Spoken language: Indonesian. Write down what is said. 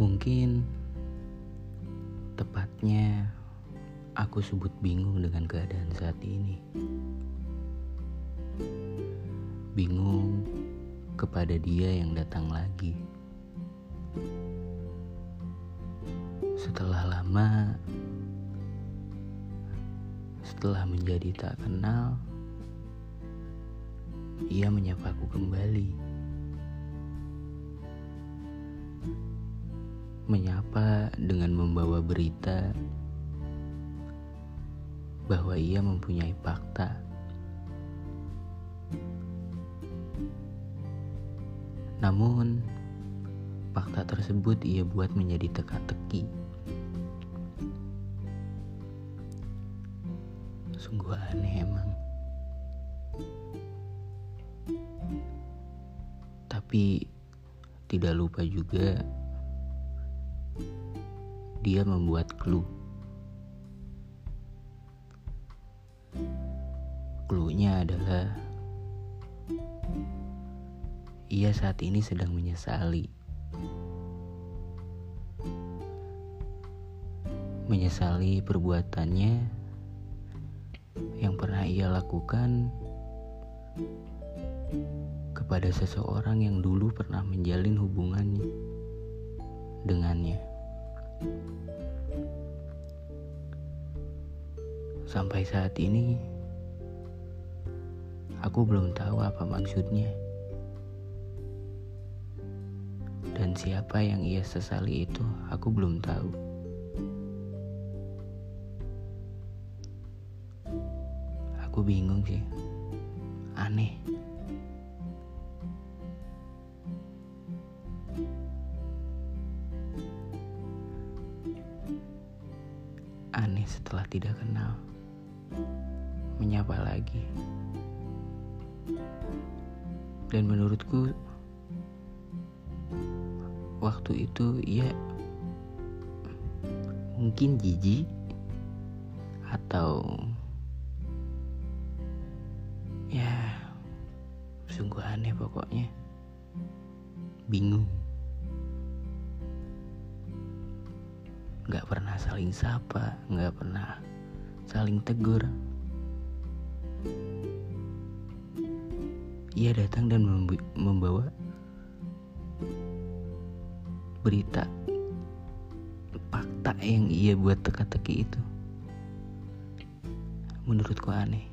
Mungkin tepatnya aku sebut bingung dengan keadaan saat ini. Bingung kepada dia yang datang lagi. Setelah lama, setelah menjadi tak kenal, ia menyapaku kembali. Menyapa dengan membawa berita bahwa ia mempunyai fakta. Namun, fakta tersebut ia buat menjadi teka-teki. Sungguh aneh emang. Tapi tidak lupa juga dia membuat clue. Clue-nya adalah ia saat ini sedang menyesali. Menyesali perbuatannya yang pernah ia lakukan kepada seseorang yang dulu pernah menjalin hubungannya dengannya. Sampai saat ini, aku belum tahu apa maksudnya. Dan siapa yang ia sesali itu, aku belum tahu. Aku bingung sih. Aneh. Setelah tidak kenal. Menyapa lagi. Dan menurutku waktu itu ia mungkin jijik atau ya sungguh aneh pokoknya. Bingung. Nggak pernah saling sapa, nggak pernah saling tegur. Ia datang dan membawa berita fakta yang ia buat teka-teki itu. Menurutku aneh.